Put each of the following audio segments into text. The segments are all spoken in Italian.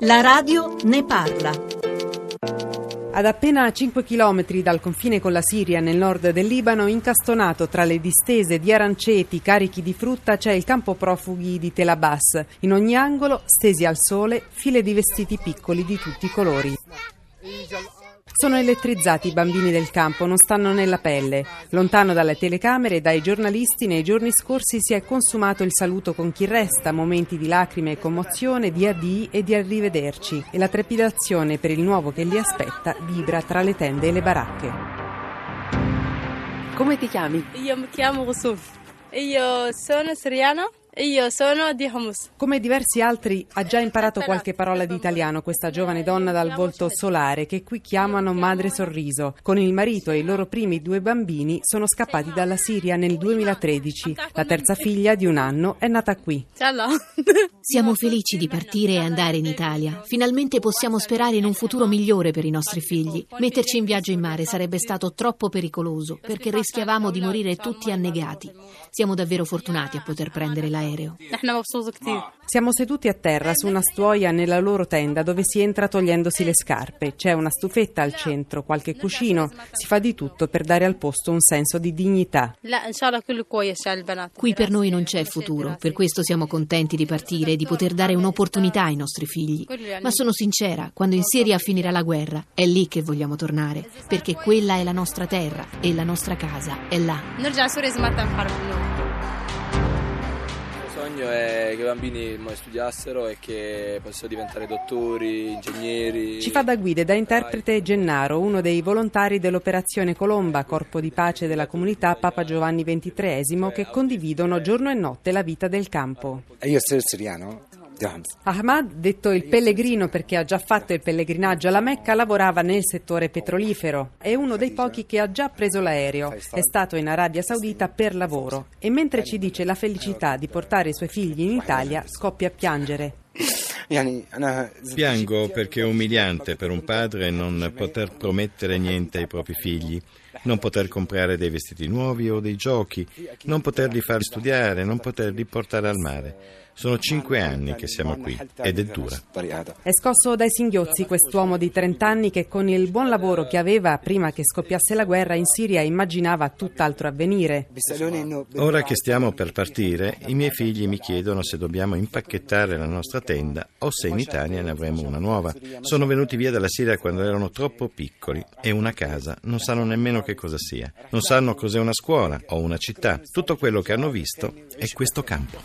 La radio ne parla. Ad appena 5 km dal confine con la Siria, nel nord del Libano, incastonato tra le distese di aranceti carichi di frutta, c'è il campo profughi di Tel Abbas. In ogni angolo, stesi al sole, file di vestiti piccoli di tutti i colori. Sono elettrizzati i bambini del campo, non stanno nella pelle. Lontano dalle telecamere e dai giornalisti, nei giorni scorsi si è consumato il saluto con chi resta, momenti di lacrime e commozione, di addii e di arrivederci. E la trepidazione per il nuovo che li aspetta vibra tra le tende e le baracche. Come ti chiami? Io mi chiamo Rusuf. Io sono siriano. Io sono di Homs. Come diversi altri ha già imparato qualche parola di italiano questa giovane donna dal volto solare che qui chiamano Madre Sorriso. Con il marito e i loro primi due bambini sono scappati dalla Siria nel 2013. La terza figlia di un anno è nata qui. Siamo felici di partire e andare in Italia. Finalmente possiamo sperare in un futuro migliore per i nostri figli. Metterci in viaggio in mare sarebbe stato troppo pericoloso perché rischiavamo di morire tutti annegati. Siamo davvero fortunati a poter prendere l'aereo. Siamo seduti a terra su una stuoia nella loro tenda dove si entra togliendosi le scarpe. C'è una stufetta al centro, qualche cuscino. Si fa di tutto per dare al posto un senso di dignità. Qui per noi non c'è futuro, per questo siamo contenti di partire e di poter dare un'opportunità ai nostri figli. Ma sono sincera, quando in Siria finirà la guerra, è lì che vogliamo tornare, perché quella è la nostra terra e la nostra casa è là. Il sogno è che i bambini studiassero e che possano diventare dottori, ingegneri. Ci fa da guida e da interprete Gennaro, uno dei volontari dell'Operazione Colomba, corpo di pace della comunità Papa Giovanni XXIII, che condividono giorno e notte la vita del campo. Io sono siriano. Ahmad, detto il pellegrino perché ha già fatto il pellegrinaggio alla Mecca, lavorava nel settore petrolifero. È uno dei pochi che ha già preso l'aereo. È stato in Arabia Saudita per lavoro e mentre ci dice la felicità di portare i suoi figli in Italia, scoppia a piangere. Piango perché è umiliante per un padre non poter promettere niente ai propri figli, non poter comprare dei vestiti nuovi o dei giochi, non poterli far studiare, non poterli portare al mare. Sono cinque anni che siamo qui ed è dura. È scosso dai singhiozzi quest'uomo di 30 anni che con il buon lavoro che aveva prima che scoppiasse la guerra in Siria immaginava tutt'altro avvenire. Ora che stiamo per partire, i miei figli mi chiedono se dobbiamo impacchettare la nostra tenda o se in Italia ne avremo una nuova. Sono venuti via dalla Siria quando erano troppo piccoli e una casa non sanno nemmeno che cosa sia. Non sanno cos'è una scuola o una città. Tutto quello che hanno visto è questo campo.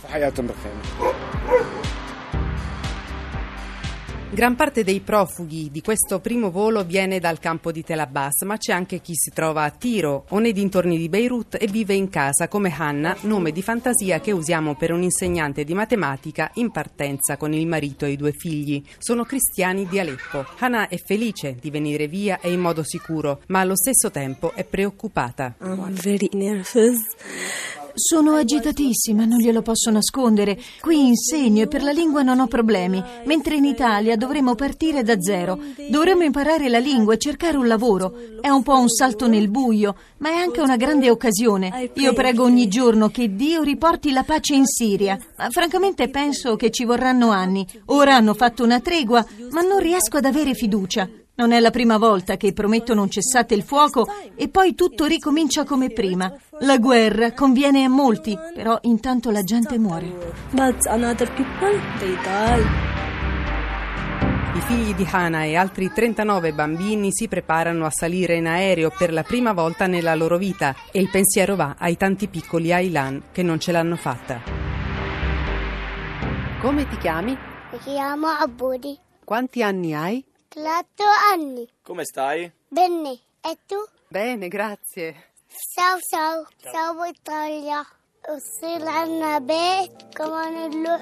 Gran parte dei profughi di questo primo volo viene dal campo di Tel Abbas, ma c'è anche chi si trova a Tiro o nei dintorni di Beirut e vive in casa come Hanna, nome di fantasia che usiamo per un insegnante di matematica in partenza con il marito e i due figli. Sono cristiani di Aleppo. Hanna è felice di venire via e in modo sicuro, ma allo stesso tempo è preoccupata. I'm very nervous. Sono agitatissima, non glielo posso nascondere. Qui insegno e per la lingua non ho problemi, mentre in Italia dovremo partire da zero. Dovremo imparare la lingua e cercare un lavoro. È un po' un salto nel buio, ma è anche una grande occasione. Io prego ogni giorno che Dio riporti la pace in Siria, ma francamente penso che ci vorranno anni. Ora hanno fatto una tregua, ma non riesco ad avere fiducia. Non è la prima volta che promettono un cessate il fuoco e poi tutto ricomincia come prima. La guerra conviene a molti, però intanto la gente muore. I figli di Hana e altri 39 bambini si preparano a salire in aereo per la prima volta nella loro vita e il pensiero va ai tanti piccoli Ailan che non ce l'hanno fatta. Come ti chiami? Mi chiamo Abudi. Quanti anni hai? Quattro anni. Come stai? Bene. E tu? Bene, grazie. Ciao ciao. Ciao Italia. Usilanna be come nello